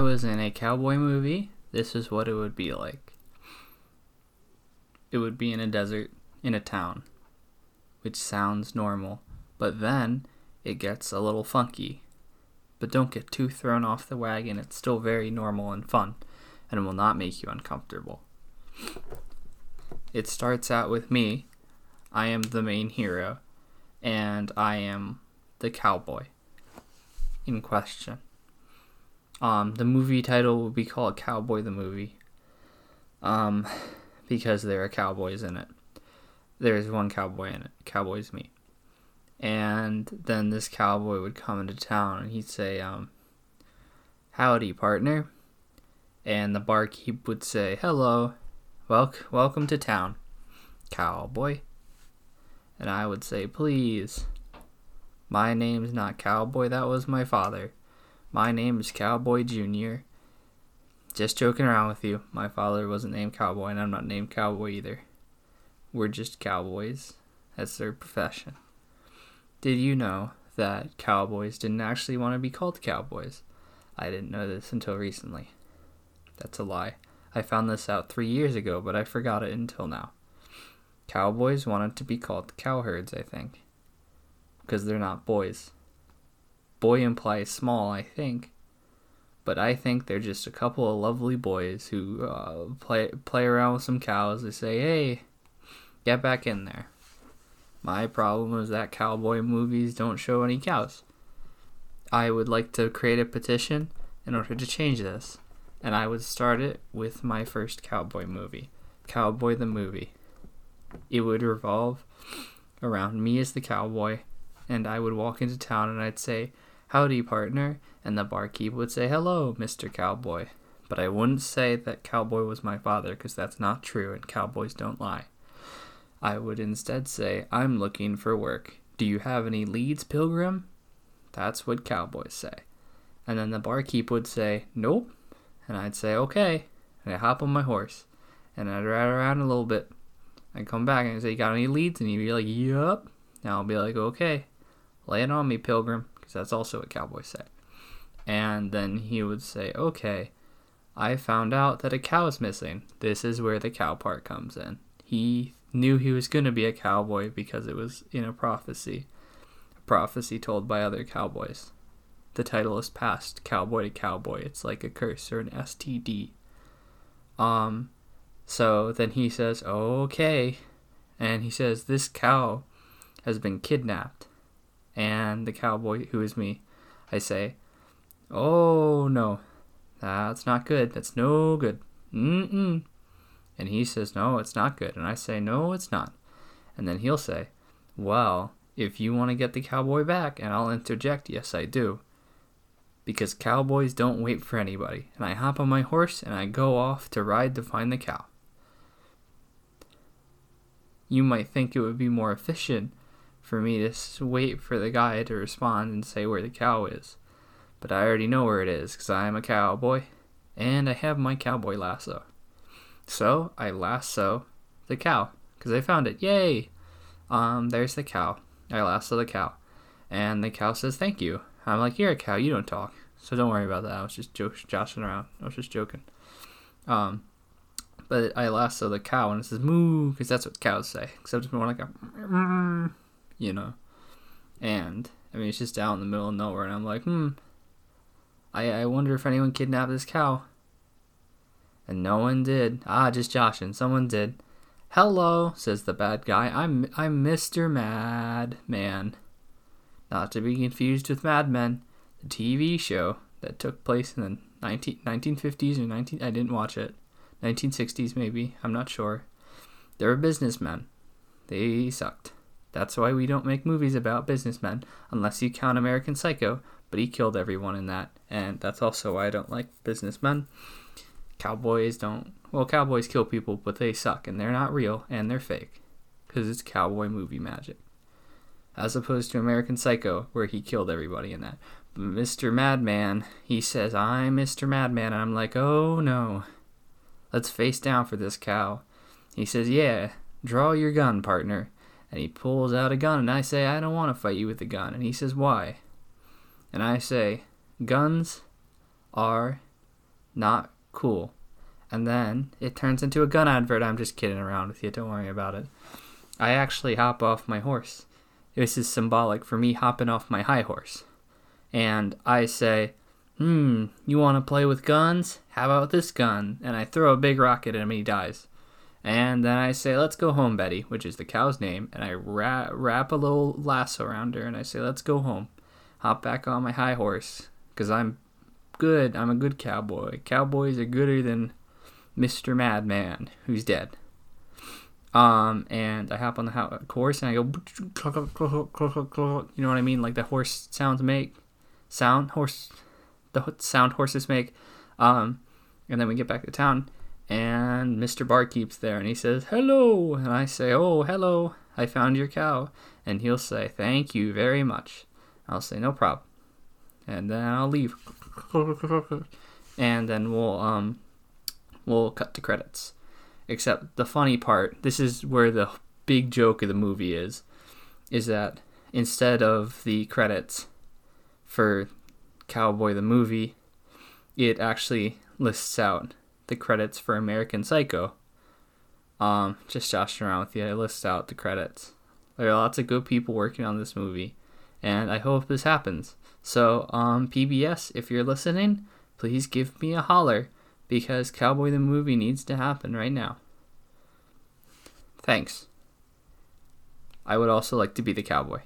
I was in a cowboy movie, this is what it would be like. It would be in a desert, in a town, which sounds normal, but then it gets a little funky. But don't get too thrown off the wagon, it's still very normal and fun, and will not make you uncomfortable. It starts out with me. I am the main hero, and I am the cowboy in question. Um, the movie title will be called Cowboy the Movie. Um, because there are cowboys in it. There's one cowboy in it. Cowboy's me. And then this cowboy would come into town and he'd say, um, Howdy, partner. And the barkeep would say, Hello, wel- welcome to town, cowboy. And I would say, Please, my name's not Cowboy, that was my father. My name is Cowboy Jr. Just joking around with you. My father wasn't named Cowboy, and I'm not named Cowboy either. We're just cowboys. That's their profession. Did you know that cowboys didn't actually want to be called cowboys? I didn't know this until recently. That's a lie. I found this out three years ago, but I forgot it until now. Cowboys wanted to be called cowherds, I think. Because they're not boys. Boy implies small, I think. But I think they're just a couple of lovely boys who uh, play play around with some cows. They say, "Hey, get back in there." My problem is that cowboy movies don't show any cows. I would like to create a petition in order to change this, and I would start it with my first cowboy movie, Cowboy the Movie. It would revolve around me as the cowboy, and I would walk into town and I'd say, Howdy, partner. And the barkeep would say, Hello, Mr. Cowboy. But I wouldn't say that Cowboy was my father because that's not true and cowboys don't lie. I would instead say, I'm looking for work. Do you have any leads, Pilgrim? That's what cowboys say. And then the barkeep would say, Nope. And I'd say, Okay. And I'd hop on my horse. And I'd ride around a little bit. I'd come back and I'd say, Got any leads? And he'd be like, Yup. And I'll be like, Okay. Lay it on me, Pilgrim because that's also what cowboys say. And then he would say, Okay, I found out that a cow is missing. This is where the cow part comes in. He knew he was going to be a cowboy because it was in a prophecy, a prophecy told by other cowboys. The title is passed cowboy to cowboy. It's like a curse or an STD. Um, so then he says, Okay. And he says, This cow has been kidnapped and the cowboy, who is me, I say, Oh no, that's not good. That's no good. Mm-mm. And he says, No, it's not good. And I say, No, it's not. And then he'll say, Well, if you want to get the cowboy back, and I'll interject, Yes, I do. Because cowboys don't wait for anybody. And I hop on my horse and I go off to ride to find the cow. You might think it would be more efficient for me to wait for the guy to respond and say where the cow is. But I already know where it is because I am a cowboy and I have my cowboy lasso. So I lasso the cow because I found it. Yay! Um, there's the cow. I lasso the cow. And the cow says, Thank you. I'm like, You're a cow, you don't talk. So don't worry about that. I was just jo- joshing around. I was just joking. Um, but I lasso the cow and it says moo because that's what cows say. Except it's more like a you know. And I mean, it's just out in the middle of nowhere, and I'm like, hmm. I I wonder if anyone kidnapped this cow. And no one did. Ah, just Josh and someone did. Hello, says the bad guy. I'm I'm Mr. Madman. Not to be confused with Mad Men, the TV show that took place in the 19, 1950s or 19 I didn't watch it. 1960s maybe, I'm not sure. They were businessmen. They sucked. That's why we don't make movies about businessmen, unless you count American Psycho, but he killed everyone in that, and that's also why I don't like businessmen. Cowboys don't. Well, cowboys kill people, but they suck, and they're not real, and they're fake. Because it's cowboy movie magic. As opposed to American Psycho, where he killed everybody in that. But Mr. Madman, he says, I'm Mr. Madman, and I'm like, oh no. Let's face down for this cow. He says, yeah, draw your gun, partner. And he pulls out a gun, and I say, I don't want to fight you with a gun. And he says, Why? And I say, Guns are Not cool. And then it turns into a gun advert. I'm just kidding around with you. Don't worry about it. I actually hop off my horse. This is symbolic for me hopping off my high horse. And I say, Hmm, you want to play with guns? How about this gun? And I throw a big rocket at him and he dies. And then I say, Let's go home, Betty, which is the cow's name. And I wrap, wrap a little lasso around her and I say, Let's go home. Hop back on my high horse. Because I'm good. I'm a good cowboy. Cowboys are gooder than Mr. Madman, who's dead. Um, and I hop on the horse and I go, you know what I mean? Like the horse sounds make, sound horse, the sound horses make. Um, and then we get back to town, and Mr. Barkeep's there, and he says, "Hello," and I say, "Oh, hello, I found your cow," and he'll say, "Thank you very much." I'll say, "No problem," and then I'll leave, and then we'll um, we'll cut to credits. Except the funny part, this is where the big joke of the movie is, is that instead of the credits for Cowboy the movie, it actually lists out the credits for American Psycho. Um, just joshing around with you, I list out the credits. There are lots of good people working on this movie, and I hope this happens. So, um, PBS, if you're listening, please give me a holler because Cowboy the movie needs to happen right now. Thanks. I would also like to be the cowboy.